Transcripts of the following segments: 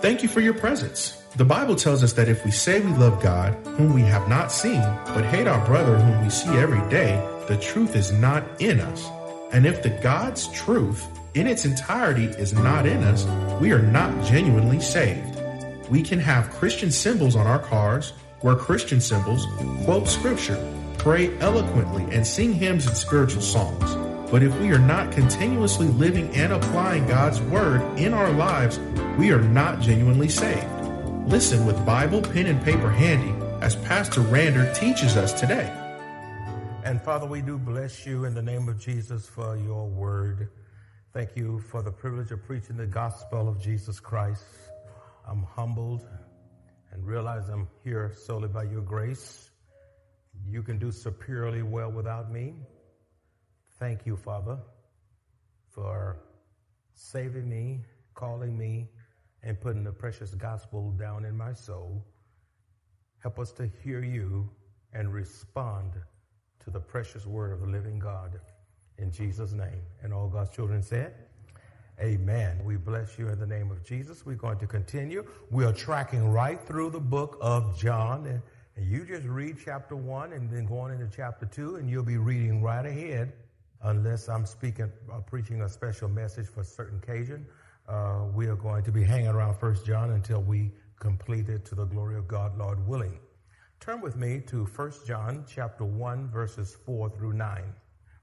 Thank you for your presence. The Bible tells us that if we say we love God, whom we have not seen, but hate our brother whom we see every day, the truth is not in us. And if the God's truth in its entirety is not in us, we are not genuinely saved. We can have Christian symbols on our cars, wear Christian symbols, quote scripture, pray eloquently, and sing hymns and spiritual songs. But if we are not continuously living and applying God's word in our lives, we are not genuinely saved. Listen with Bible, pen, and paper handy as Pastor Rander teaches us today. And Father, we do bless you in the name of Jesus for your word. Thank you for the privilege of preaching the gospel of Jesus Christ. I'm humbled and realize I'm here solely by your grace. You can do superiorly well without me. Thank you, Father, for saving me, calling me, and putting the precious gospel down in my soul. Help us to hear you and respond to the precious word of the living God. In Jesus' name. And all God's children said, Amen. We bless you in the name of Jesus. We're going to continue. We are tracking right through the book of John. And, you just read chapter one and then going into chapter two, and you'll be reading right ahead unless I'm speaking, uh, preaching a special message for a certain occasion. Uh, we are going to be hanging around First John until we complete it to the glory of God, Lord willing. Turn with me to First John chapter 1 verses 4 through 9.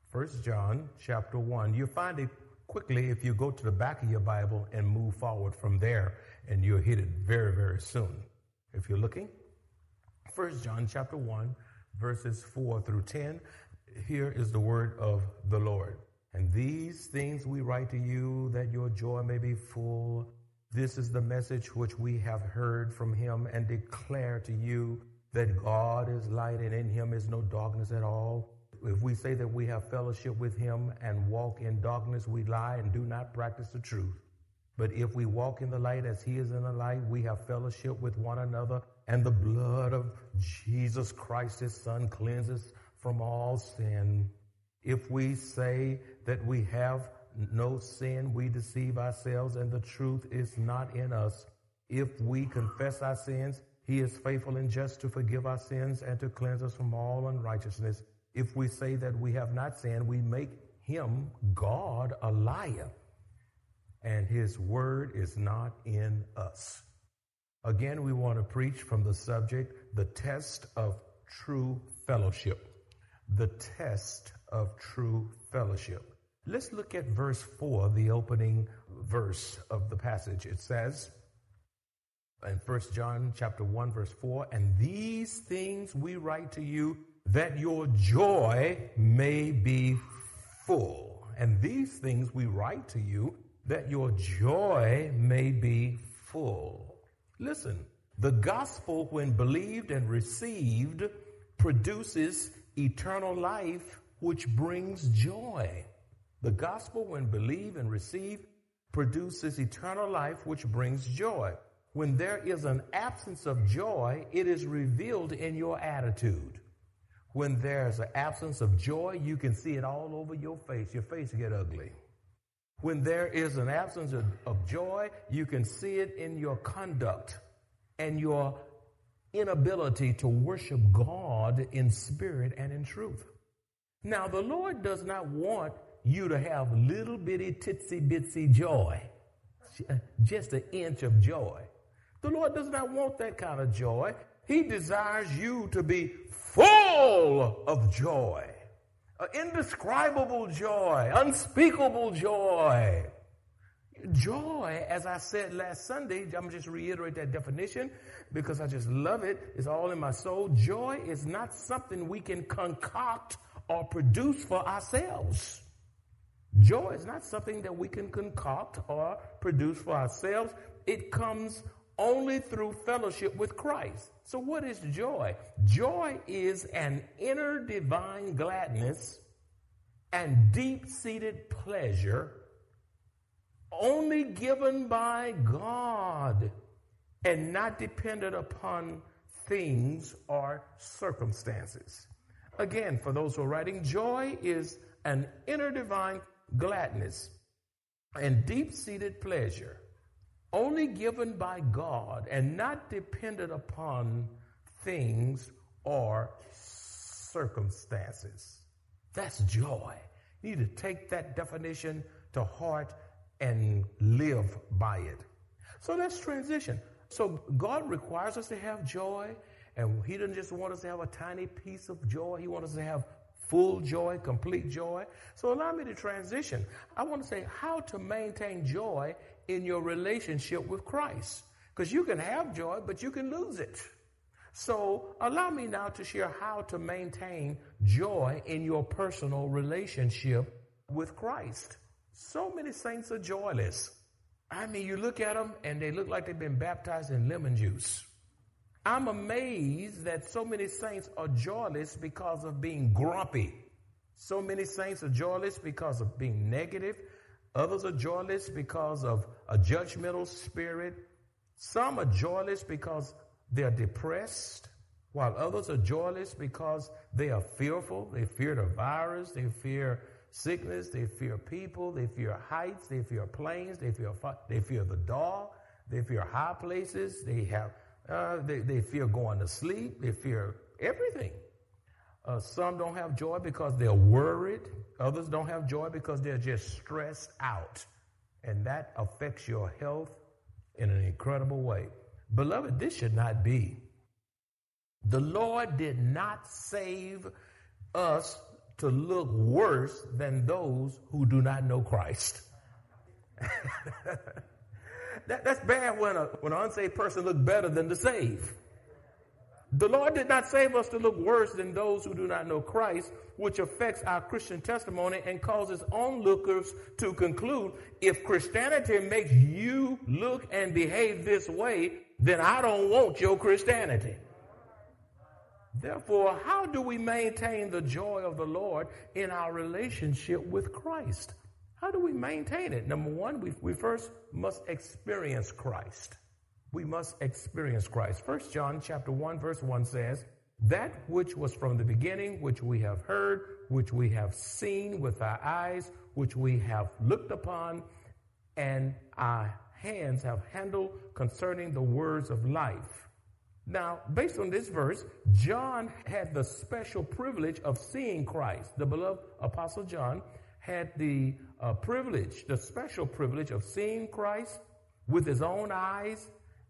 First John chapter 1. You'll find it quickly if you go to the back of your Bible and move forward from there and you'll hit it very, very soon. If you're looking, First John chapter 1 verses 4 through 10 here is the word of the Lord. And these things we write to you that your joy may be full. This is the message which we have heard from him and declare to you that God is light and in him is no darkness at all. If we say that we have fellowship with him and walk in darkness, we lie and do not practice the truth. But if we walk in the light as he is in the light, we have fellowship with one another, and the blood of Jesus Christ, his son, cleanses from all sin. If we say that we have no sin, we deceive ourselves and the truth is not in us. If we confess our sins, he is faithful and just to forgive our sins and to cleanse us from all unrighteousness. If we say that we have not sinned, we make him, God, a liar, and his word is not in us. Again, we want to preach from the subject, the test of true fellowship the test of true fellowship. Let's look at verse 4, the opening verse of the passage. It says in 1 John chapter 1 verse 4, and these things we write to you that your joy may be full. And these things we write to you that your joy may be full. Listen, the gospel when believed and received produces eternal life, which brings joy. The gospel, when believed and received, produces eternal life, which brings joy. When there is an absence of joy, it is revealed in your attitude. When there's an absence of joy, you can see it all over your face. Your face get ugly. When there is an absence of, of joy, you can see it in your conduct and your inability to worship God in spirit and in truth. Now, the Lord does not want you to have little bitty titsy bitsy joy, just an inch of joy. The Lord does not want that kind of joy. He desires you to be full of joy, indescribable joy, unspeakable joy. Joy, as I said last Sunday, I'm just reiterate that definition because I just love it. It's all in my soul. Joy is not something we can concoct or produce for ourselves. Joy is not something that we can concoct or produce for ourselves. It comes only through fellowship with Christ. So, what is joy? Joy is an inner divine gladness and deep seated pleasure only given by God and not dependent upon things or circumstances. Again, for those who are writing, joy is an inner divine gladness and deep seated pleasure only given by God and not dependent upon things or circumstances. That's joy. You need to take that definition to heart and live by it. So let's transition. So God requires us to have joy, and He doesn't just want us to have a tiny piece of joy. He wants us to have full joy, complete joy. So allow me to transition. I want to say how to maintain joy in your relationship with Christ. Because you can have joy, but you can lose it. So allow me now to share how to maintain joy in your personal relationship with Christ. So many saints are joyless. I mean, you look at them and they look like they've been baptized in lemon juice. I'm amazed that so many saints are joyless because of being grumpy. So many saints are joyless because of being negative. Others are joyless because of a judgmental spirit. Some are joyless because they're depressed, while others are joyless because they are fearful. They fear the virus. They fear sickness. They fear people. They fear heights. They fear planes. They fear they fear the dark. They fear high places. They have uh, they, they fear going to sleep. They fear everything. Uh, some don't have joy because they're worried. Others don't have joy because they're just stressed out. And that affects your health in an incredible way. Beloved, this should not be. The Lord did not save us to look worse than those who do not know Christ. that, that's bad when, a, when an unsaved person looks better than the saved. The Lord did not save us to look worse than those who do not know Christ, which affects our Christian testimony and causes onlookers to conclude if Christianity makes you look and behave this way, then I don't want your Christianity. Therefore, how do we maintain the joy of the Lord in our relationship with Christ? How do we maintain it? Number one, we, we first must experience Christ. We must experience Christ. First John chapter 1, verse 1 says, That which was from the beginning, which we have heard, which we have seen with our eyes, which we have looked upon, and our hands have handled concerning the words of life. Now, based on this verse, John had the special privilege of seeing Christ. The beloved Apostle John had the uh, privilege, the special privilege of seeing Christ with his own eyes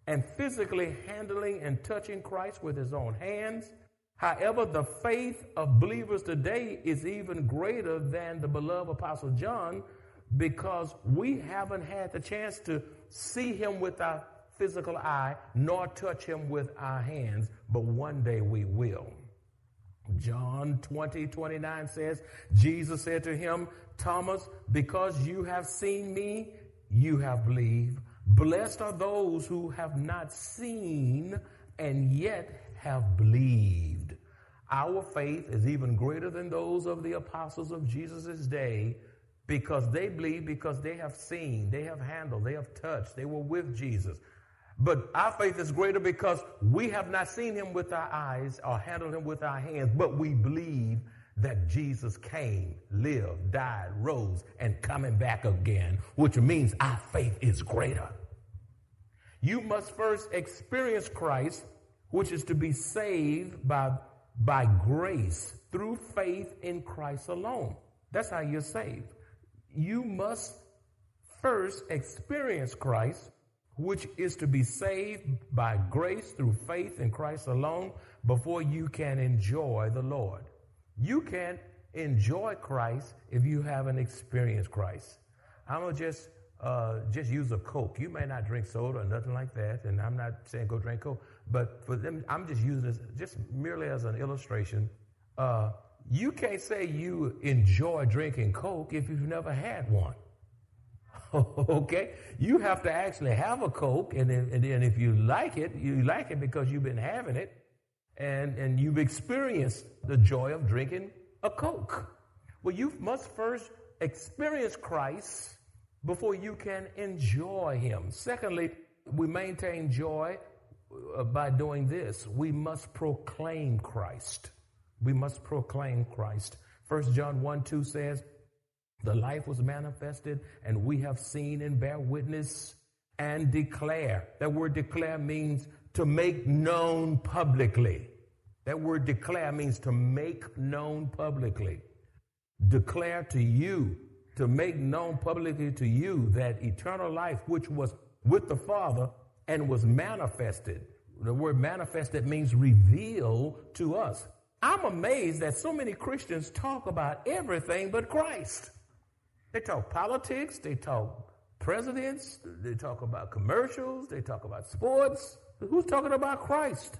and physically handling and touching Christ with his own hands. However, the faith of believers today is even greater than the beloved Apostle John because we haven't had the chance to see him with our physical eye nor touch him with our hands, but one day we will. John 20, 29 says, Jesus said to him, Thomas, because you have seen me, you have believed. Blessed are those who have not seen and yet have believed. Our faith is even greater than those of the apostles of Jesus' day because they believe because they have seen, they have handled, they have touched, they were with Jesus. But our faith is greater because we have not seen him with our eyes or handled him with our hands, but we believe that Jesus came, lived, died, rose, and coming back again, which means our faith is greater. You must first experience Christ, which is to be saved by, by grace through faith in Christ alone. That's how you're saved. You must first experience Christ, which is to be saved by grace through faith in Christ alone before you can enjoy the Lord. You can't enjoy Christ if you haven't experienced Christ. I'm to just uh, just use a Coke. You may not drink soda or nothing like that, and I'm not saying go drink Coke, but for them, I'm just using this just merely as an illustration. Uh, you can't say you enjoy drinking Coke if you've never had one. okay? You have to actually have a Coke, and, then, and then if you like it, you like it because you've been having it, and, and you've experienced the joy of drinking a Coke. Well, you must first experience Christ before you can enjoy Him. Secondly, we maintain joy uh, by doing this. We must proclaim Christ. We must proclaim Christ. 1 John 1 2 says, The life was manifested, and we have seen and bear witness and declare. That word declare means to make known publicly. That word declare means to make known publicly. Declare to you, to make known publicly to you that eternal life, which was with the Father and was manifested. The word manifested means reveal to us. I'm amazed that so many Christians talk about everything but Christ. They talk politics, they talk presidents, they talk about commercials, they talk about sports. Who's talking about Christ?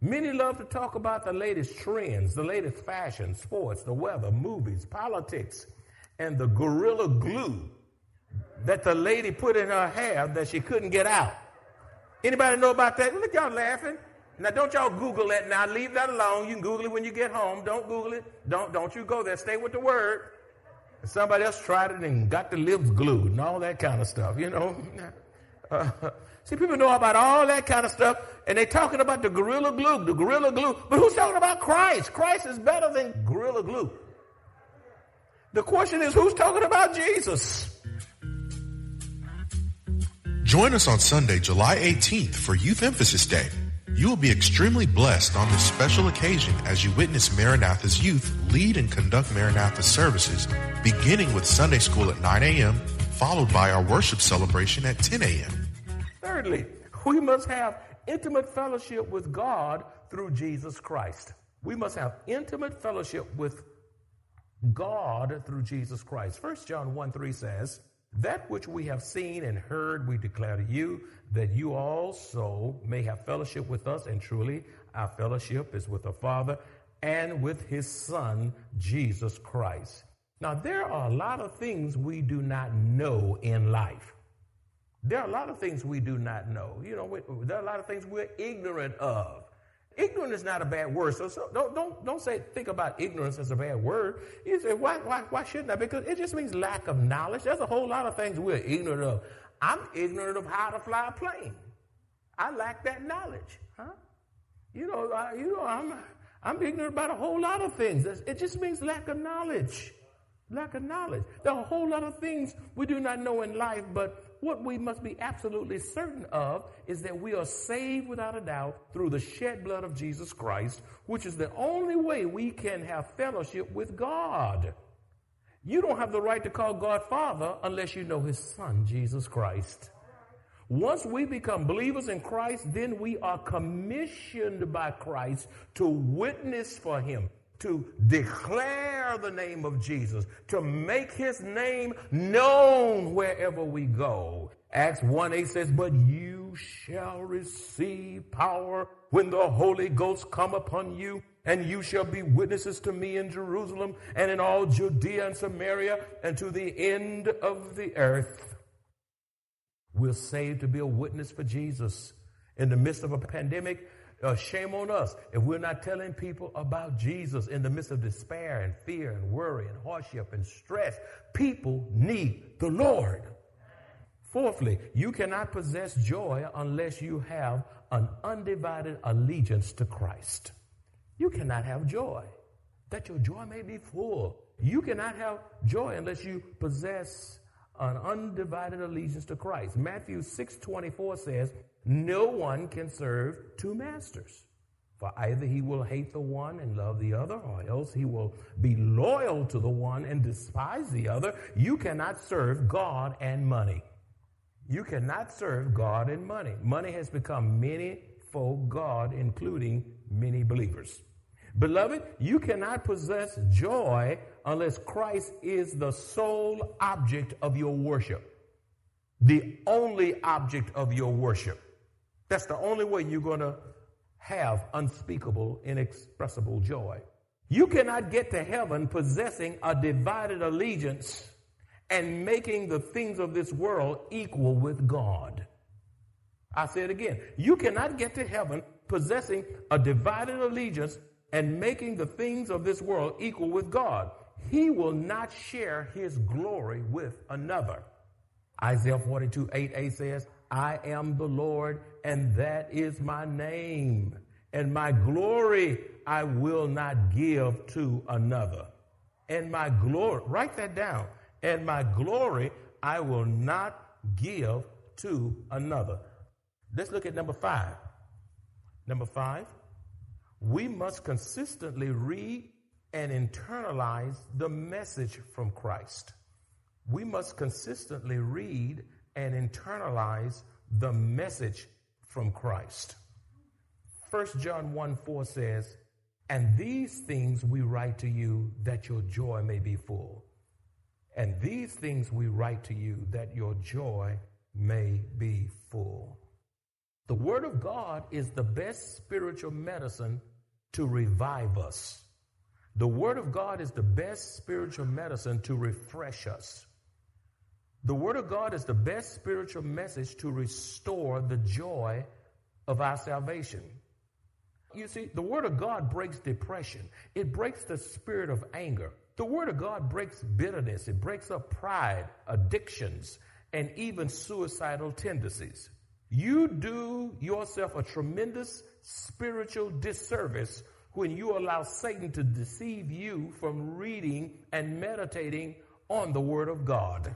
Many love to talk about the latest trends, the latest fashion, sports, the weather, movies, politics, and the gorilla glue that the lady put in her hair that she couldn't get out. Anybody know about that? Look, y'all laughing. Now, don't y'all Google that now. Leave that alone. You can Google it when you get home. Don't Google it. Don't, don't you go there. Stay with the word. Somebody else tried it and got the lips glued and all that kind of stuff, you know. Uh, see, people know about all that kind of stuff, and they're talking about the gorilla glue, the gorilla glue. But who's talking about Christ? Christ is better than gorilla glue. The question is, who's talking about Jesus? Join us on Sunday, July 18th for Youth Emphasis Day. You will be extremely blessed on this special occasion as you witness Maranatha's youth lead and conduct Maranatha services, beginning with Sunday school at 9 a.m., followed by our worship celebration at 10 a.m. Thirdly, we must have intimate fellowship with God through Jesus Christ. We must have intimate fellowship with God through Jesus Christ. 1 John 1 3 says, That which we have seen and heard, we declare to you, that you also may have fellowship with us. And truly, our fellowship is with the Father and with his Son, Jesus Christ. Now, there are a lot of things we do not know in life. There are a lot of things we do not know. You know, we, there are a lot of things we're ignorant of. Ignorant is not a bad word. So, so, don't, don't, don't say, think about ignorance as a bad word. You say, why, why, why shouldn't I? Because it just means lack of knowledge. There's a whole lot of things we're ignorant of. I'm ignorant of how to fly a plane. I lack that knowledge, huh? You know, I, you know, I'm, I'm ignorant about a whole lot of things. It just means lack of knowledge. Lack of knowledge. There are a whole lot of things we do not know in life, but what we must be absolutely certain of is that we are saved without a doubt through the shed blood of Jesus Christ, which is the only way we can have fellowship with God. You don't have the right to call God Father unless you know His Son, Jesus Christ. Once we become believers in Christ, then we are commissioned by Christ to witness for Him, to declare the name of Jesus, to make His name known wherever we go. Acts 1 8 says, But you shall receive power when the Holy Ghost come upon you and you shall be witnesses to me in Jerusalem and in all Judea and Samaria and to the end of the earth. We're saved to be a witness for Jesus in the midst of a pandemic. Uh, shame on us if we're not telling people about Jesus in the midst of despair and fear and worry and hardship and stress. People need the Lord. Fourthly, you cannot possess joy unless you have an undivided allegiance to Christ. You cannot have joy, that your joy may be full. You cannot have joy unless you possess an undivided allegiance to Christ. Matthew 6 24 says, No one can serve two masters. For either he will hate the one and love the other, or else he will be loyal to the one and despise the other. You cannot serve God and money. You cannot serve God and money. Money has become many for God, including many believers. Beloved, you cannot possess joy unless Christ is the sole object of your worship. the only object of your worship. That's the only way you're going to have unspeakable, inexpressible joy. You cannot get to heaven possessing a divided allegiance and making the things of this world equal with God. I say it again. You cannot get to heaven possessing a divided allegiance and making the things of this world equal with God. He will not share his glory with another. Isaiah 42, 8a says, I am the Lord, and that is my name, and my glory I will not give to another. And my glory, write that down, and my glory I will not give to another. Let's look at number five. Number five, we must consistently read and internalize the message from Christ. We must consistently read and internalize the message from Christ. 1 John 1 4 says, And these things we write to you that your joy may be full. And these things we write to you that your joy may be full. The Word of God is the best spiritual medicine to revive us. The Word of God is the best spiritual medicine to refresh us. The Word of God is the best spiritual message to restore the joy of our salvation. You see, the Word of God breaks depression, it breaks the spirit of anger. The Word of God breaks bitterness, it breaks up pride, addictions, and even suicidal tendencies. You do yourself a tremendous spiritual disservice when you allow Satan to deceive you from reading and meditating on the Word of God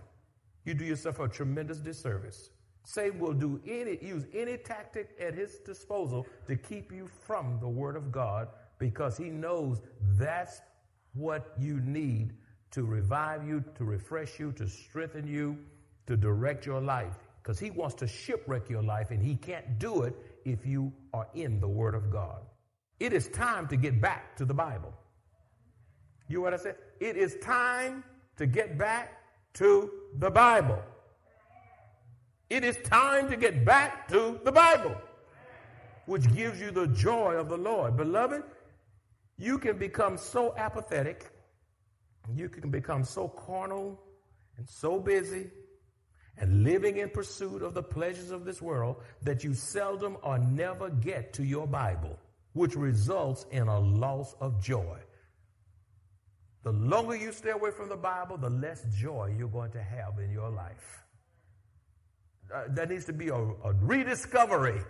you do yourself a tremendous disservice. Satan will do any, use any tactic at his disposal to keep you from the Word of God because he knows that's what you need to revive you, to refresh you, to strengthen you, to direct your life. Because he wants to shipwreck your life and he can't do it if you are in the Word of God. It is time to get back to the Bible. You know what I said? It is time to get back to the Bible. It is time to get back to the Bible, which gives you the joy of the Lord. Beloved, you can become so apathetic, you can become so carnal and so busy and living in pursuit of the pleasures of this world that you seldom or never get to your Bible, which results in a loss of joy. The longer you stay away from the Bible, the less joy you're going to have in your life. Uh, there needs to be a, a rediscovery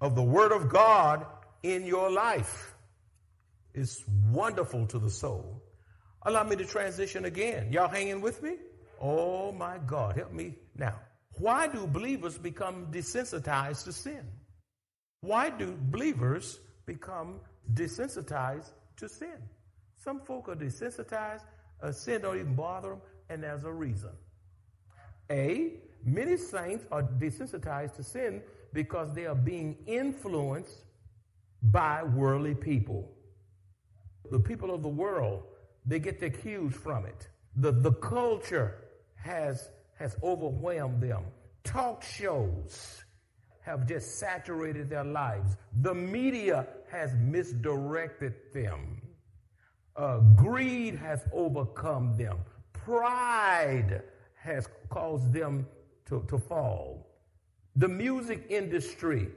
of the Word of God in your life. It's wonderful to the soul. Allow me to transition again. Y'all hanging with me? Oh my God, help me now. Why do believers become desensitized to sin? Why do believers become desensitized to sin? Some folk are desensitized, uh, sin don't even bother them, and there's a reason. A, many saints are desensitized to sin because they are being influenced by worldly people. The people of the world, they get their cues from it. The, the culture has, has overwhelmed them. Talk shows have just saturated their lives. The media has misdirected them. Uh, greed has overcome them. Pride has caused them to, to fall. The music industry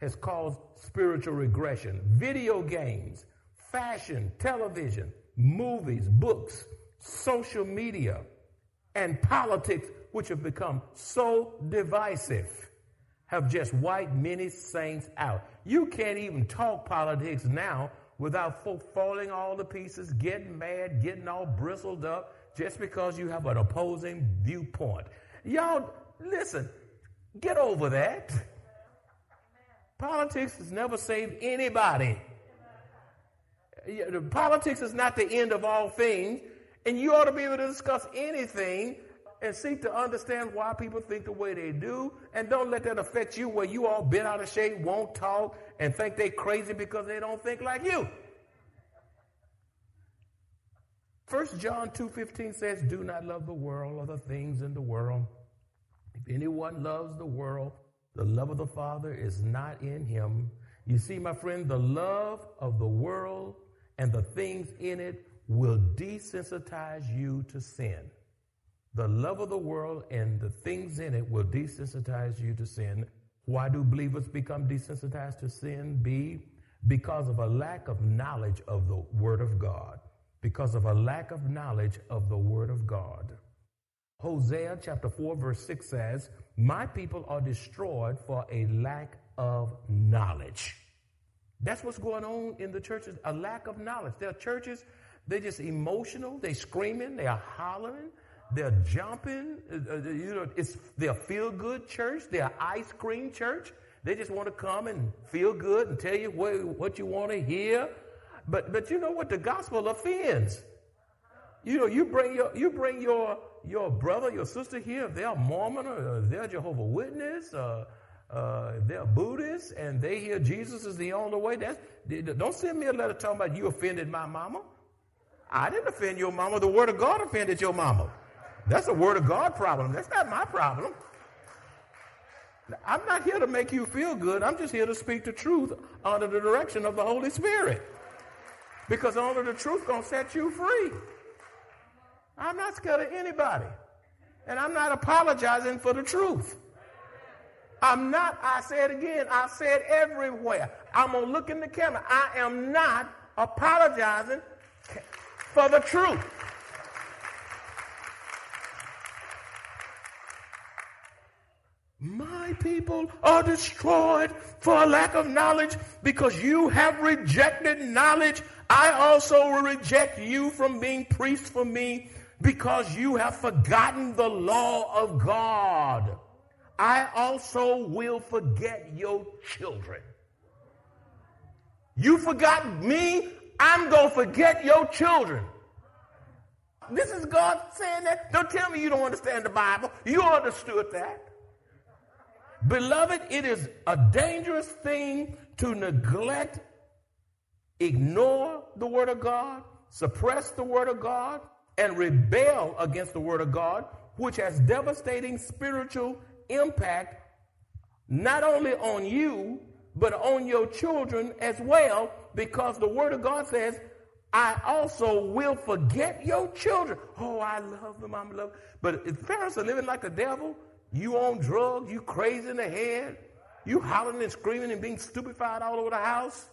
has caused spiritual regression. Video games, fashion, television, movies, books, social media, and politics, which have become so divisive, have just wiped many saints out. You can't even talk politics now without falling all to pieces, getting mad, getting all bristled up just because you have an opposing viewpoint. Y'all, listen, get over that. Politics has never saved anybody. Politics is not the end of all things, and you ought to be able to discuss anything and seek to understand why people think the way they do, and don't let that affect you where you all bent out of shape, won't talk, and think they crazy because they don't think like you. First John 2:15 says, "Do not love the world or the things in the world. If anyone loves the world, the love of the Father is not in him. You see, my friend, the love of the world and the things in it will desensitize you to sin. The love of the world and the things in it will desensitize you to sin. Why do believers become desensitized to sin? B, because of a lack of knowledge of the Word of God. Because of a lack of knowledge of the Word of God. Hosea chapter 4, verse 6 says, My people are destroyed for a lack of knowledge. That's what's going on in the churches, a lack of knowledge. There are churches, they're just emotional, they're screaming, they're hollering, they're jumping. Uh, uh, you know, it's they're feel good church, they're ice cream church. They just want to come and feel good and tell you what, what you want to hear. But but you know what? The gospel offends. You know, you bring your you bring your your brother, your sister here, if they're Mormon or they're Jehovah Witness, uh, uh, they're Buddhist, and they hear Jesus is the only way. That's don't send me a letter talking about you offended my mama. I didn't offend your mama. The word of God offended your mama. That's a word of God problem. That's not my problem. I'm not here to make you feel good. I'm just here to speak the truth under the direction of the Holy Spirit. Because only the truth gonna set you free. I'm not scared of anybody. And I'm not apologizing for the truth. I'm not, I said again, I said everywhere. I'm to look in the camera. I am not apologizing for the truth. My people are destroyed for a lack of knowledge because you have rejected knowledge. I also will reject you from being priest for me because you have forgotten the law of God. I also will forget your children. You forgot me, I'm going to forget your children. This is God saying that. Don't tell me you don't understand the Bible. You understood that. Beloved, it is a dangerous thing to neglect, ignore the Word of God, suppress the Word of God, and rebel against the Word of God, which has devastating spiritual impact not only on you, but on your children as well, because the Word of God says, I also will forget your children. Oh, I love them, I'm love. But if parents are living like a devil, you on drugs, you crazy in the head, you hollering and screaming and being stupefied all over the house.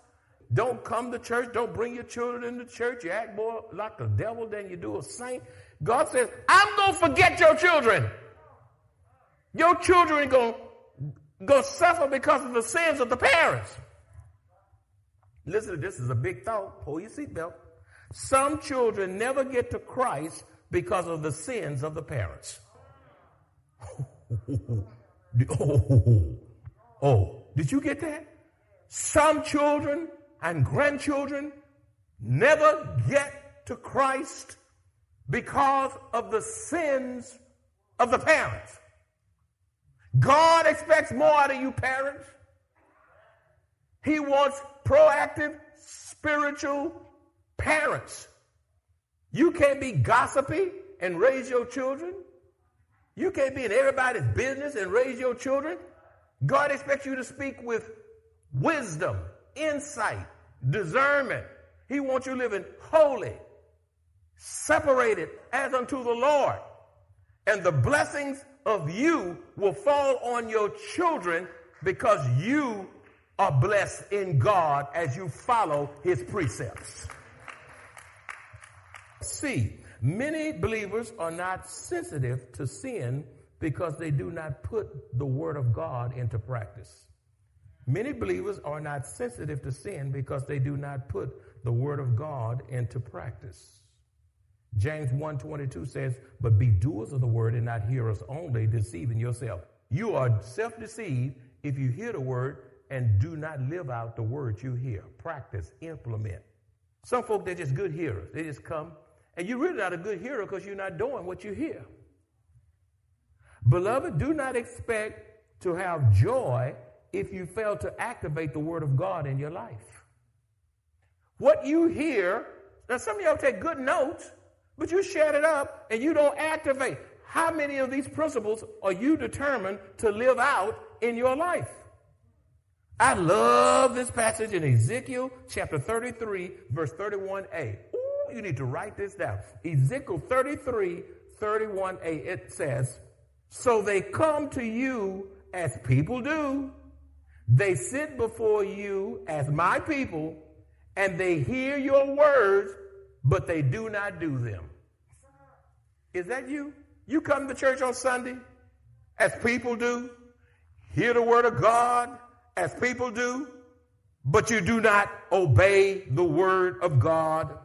Don't come to church. Don't bring your children into church. You act more like a devil than you do a saint. God says, I'm going to forget your children. Your children going to suffer because of the sins of the parents. Listen, to this is a big thought. Pull your seatbelt. Some children never get to Christ because of the sins of the parents. oh, oh, did you get that? Some children and grandchildren never get to Christ because of the sins of the parents. God expects more out of you, parents. He wants proactive, spiritual parents. You can't be gossipy and raise your children. You can't be in everybody's business and raise your children. God expects you to speak with wisdom, insight, discernment. He wants you living holy, separated as unto the Lord. And the blessings of you will fall on your children because you are blessed in God as you follow his precepts. See, many believers are not sensitive to sin because they do not put the word of God into practice. Many believers are not sensitive to sin because they do not put the word of God into practice. James 1:22 says, "But be doers of the word and not hearers only, deceiving yourself." You are self-deceived if you hear the word and do not live out the words you hear. Practice, implement. Some folk they're just good hearers. They just come, and you're really not a good hearer because you're not doing what you hear. Beloved, do not expect to have joy if you fail to activate the word of God in your life. What you hear, now some of y'all take good notes, but you shut it up and you don't activate. How many of these principles are you determined to live out in your life? I love this passage in Ezekiel chapter 33, verse 31a. You need to write this down. Ezekiel 33, 31a. It says, So they come to you as people do. They sit before you as my people, and they hear your words, but they do not do them. Is that you? You come to church on Sunday as people do, hear the word of God as people do, but you do not obey the word of God.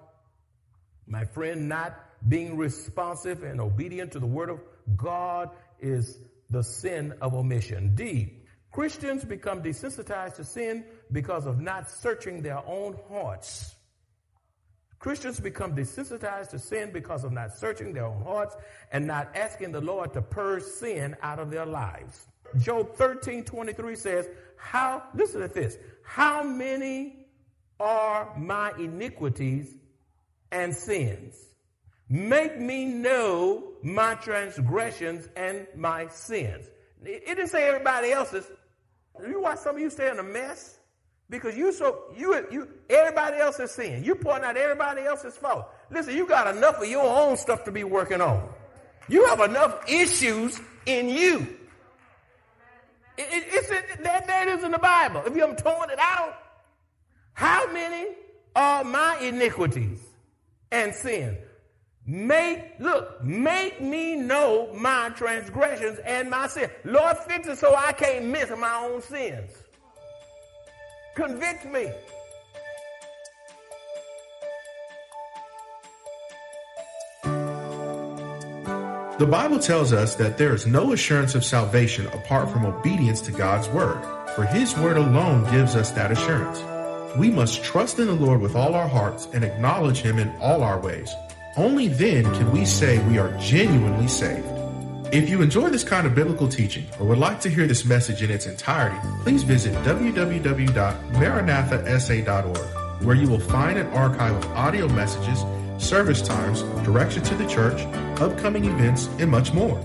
My friend, not being responsive and obedient to the word of God is the sin of omission. D. Christians become desensitized to sin because of not searching their own hearts. Christians become desensitized to sin because of not searching their own hearts and not asking the Lord to purge sin out of their lives. Job 13, 23 says, How, listen to this, how many are my iniquities and sins? Make me know my transgressions and my sins. It didn't say everybody else's. You watch some of you stay in a mess because you so you you everybody else is sin. You pointing out everybody else's fault. Listen, you got enough of your own stuff to be working on. You have enough issues in you. It, it, it's in, that, that is in the Bible. If you haven't torn it out, how many are my iniquities and sin? Make, look, make me know my transgressions and my sin. Lord, fix it so I can't miss my own sins. Convict me. The Bible tells us that there is no assurance of salvation apart from obedience to God's word, for his word alone gives us that assurance. We must trust in the Lord with all our hearts and acknowledge him in all our ways. Only then can we say we are genuinely saved. If you enjoy this kind of biblical teaching or would like to hear this message in its entirety, please visit www.maranathasa.org, where you will find an archive of audio messages, service times, direction to the church, upcoming events, and much more.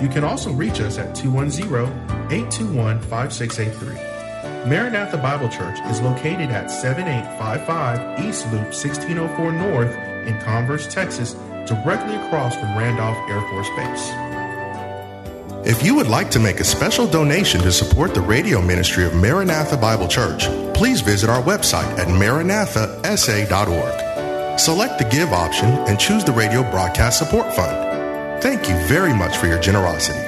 You can also reach us at 210-821-5683. Maranatha Bible Church is located at 7855 East Loop 1604 North in Converse, Texas, directly across from Randolph Air Force Base. If you would like to make a special donation to support the radio ministry of Maranatha Bible Church, please visit our website at maranathasa.org. Select the Give option and choose the Radio Broadcast Support Fund. Thank you very much for your generosity.